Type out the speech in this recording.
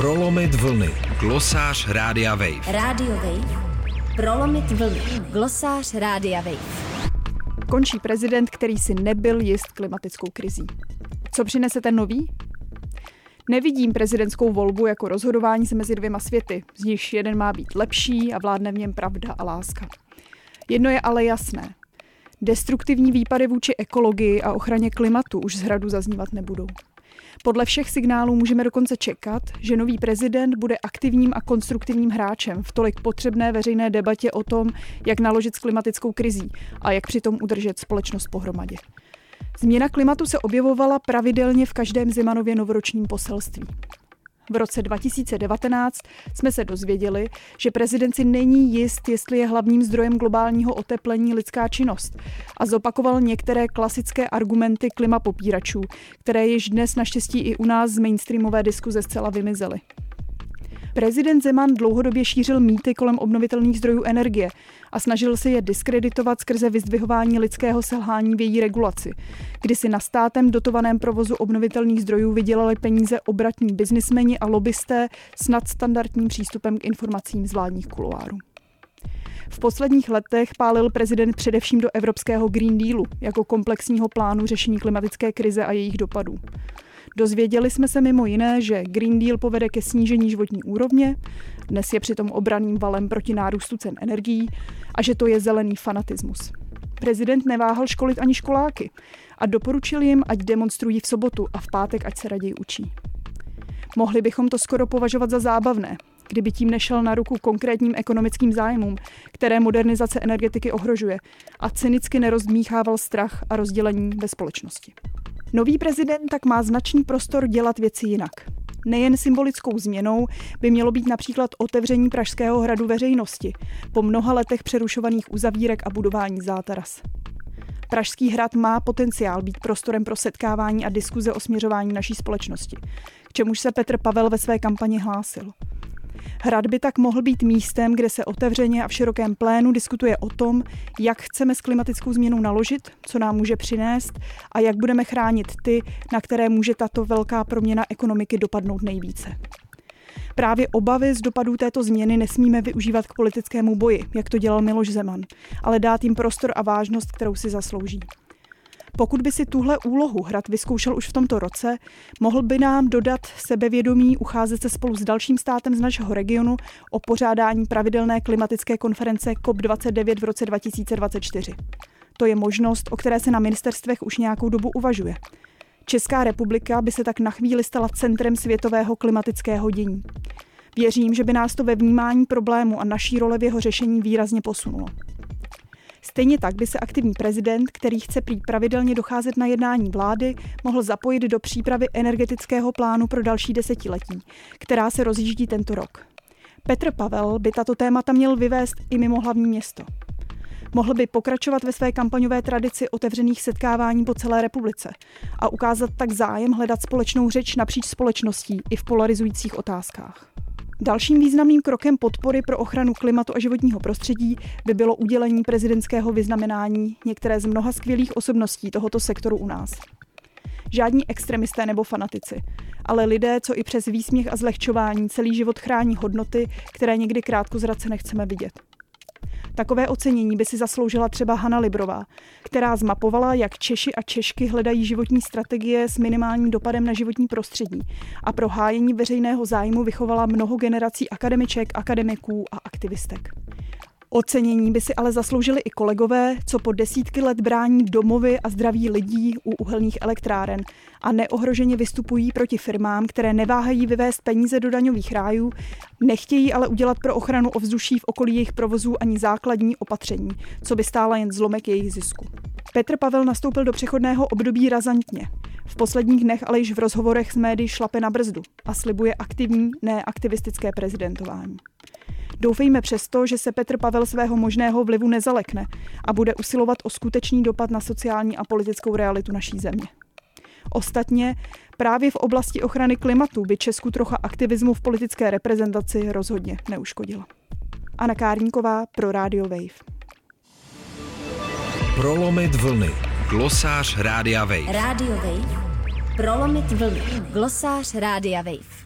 Prolomit vlny. Glosář Rádia Wave. Radio Wave. Prolomit vlny. Glosář Rádia Wave. Končí prezident, který si nebyl jist klimatickou krizí. Co přinese ten nový? Nevidím prezidentskou volbu jako rozhodování se mezi dvěma světy, z nichž jeden má být lepší a vládne v něm pravda a láska. Jedno je ale jasné. Destruktivní výpady vůči ekologii a ochraně klimatu už z hradu zaznívat nebudou. Podle všech signálů můžeme dokonce čekat, že nový prezident bude aktivním a konstruktivním hráčem v tolik potřebné veřejné debatě o tom, jak naložit s klimatickou krizí a jak přitom udržet společnost pohromadě. Změna klimatu se objevovala pravidelně v každém Zimanově novoročním poselství. V roce 2019 jsme se dozvěděli, že prezident si není jist, jestli je hlavním zdrojem globálního oteplení lidská činnost a zopakoval některé klasické argumenty klimapopíračů, které již dnes naštěstí i u nás z mainstreamové diskuze zcela vymizely. Prezident Zeman dlouhodobě šířil mýty kolem obnovitelných zdrojů energie a snažil se je diskreditovat skrze vyzdvihování lidského selhání v její regulaci, kdy si na státem dotovaném provozu obnovitelných zdrojů vydělali peníze obratní biznismeni a lobbysté s nadstandardním přístupem k informacím z vládních kuloárů. V posledních letech pálil prezident především do evropského Green Dealu jako komplexního plánu řešení klimatické krize a jejich dopadů. Dozvěděli jsme se mimo jiné, že Green Deal povede ke snížení životní úrovně, dnes je přitom obraným valem proti nárůstu cen energií a že to je zelený fanatismus. Prezident neváhal školit ani školáky a doporučil jim, ať demonstrují v sobotu a v pátek, ať se raději učí. Mohli bychom to skoro považovat za zábavné, kdyby tím nešel na ruku konkrétním ekonomickým zájmům, které modernizace energetiky ohrožuje a cynicky nerozdmíchával strach a rozdělení ve společnosti. Nový prezident tak má značný prostor dělat věci jinak. Nejen symbolickou změnou by mělo být například otevření Pražského hradu veřejnosti po mnoha letech přerušovaných uzavírek a budování zátaras. Pražský hrad má potenciál být prostorem pro setkávání a diskuze o směřování naší společnosti, k čemuž se Petr Pavel ve své kampani hlásil. Hrad by tak mohl být místem, kde se otevřeně a v širokém plénu diskutuje o tom, jak chceme s klimatickou změnou naložit, co nám může přinést a jak budeme chránit ty, na které může tato velká proměna ekonomiky dopadnout nejvíce. Právě obavy z dopadů této změny nesmíme využívat k politickému boji, jak to dělal Miloš Zeman, ale dát jim prostor a vážnost, kterou si zaslouží. Pokud by si tuhle úlohu Hrad vyzkoušel už v tomto roce, mohl by nám dodat sebevědomí ucházet se spolu s dalším státem z našeho regionu o pořádání pravidelné klimatické konference COP29 v roce 2024. To je možnost, o které se na ministerstvech už nějakou dobu uvažuje. Česká republika by se tak na chvíli stala centrem světového klimatického dění. Věřím, že by nás to ve vnímání problému a naší role v jeho řešení výrazně posunulo. Stejně tak by se aktivní prezident, který chce prý pravidelně docházet na jednání vlády, mohl zapojit do přípravy energetického plánu pro další desetiletí, která se rozjíždí tento rok. Petr Pavel by tato témata měl vyvést i mimo hlavní město. Mohl by pokračovat ve své kampaňové tradici otevřených setkávání po celé republice a ukázat tak zájem hledat společnou řeč napříč společností i v polarizujících otázkách. Dalším významným krokem podpory pro ochranu klimatu a životního prostředí by bylo udělení prezidentského vyznamenání některé z mnoha skvělých osobností tohoto sektoru u nás. Žádní extremisté nebo fanatici, ale lidé, co i přes výsměch a zlehčování celý život chrání hodnoty, které někdy krátko zrace nechceme vidět. Takové ocenění by si zasloužila třeba Hanna Librová, která zmapovala, jak Češi a Češky hledají životní strategie s minimálním dopadem na životní prostředí a pro hájení veřejného zájmu vychovala mnoho generací akademiček, akademiků a aktivistek. Ocenění by si ale zasloužili i kolegové, co po desítky let brání domovy a zdraví lidí u uhelných elektráren a neohroženě vystupují proti firmám, které neváhají vyvést peníze do daňových rájů, nechtějí ale udělat pro ochranu ovzduší v okolí jejich provozů ani základní opatření, co by stála jen zlomek jejich zisku. Petr Pavel nastoupil do přechodného období razantně. V posledních dnech ale již v rozhovorech s médií šlape na brzdu a slibuje aktivní, neaktivistické prezidentování. Doufejme přesto, že se Petr Pavel svého možného vlivu nezalekne a bude usilovat o skutečný dopad na sociální a politickou realitu naší země. Ostatně právě v oblasti ochrany klimatu by Česku trocha aktivismu v politické reprezentaci rozhodně neuškodila. Anna Kárníková pro Radio Wave. Prolomit vlny. Glosář Rádia Wave. Radio Wave. Prolomit vlny. Glosář Rádia Wave.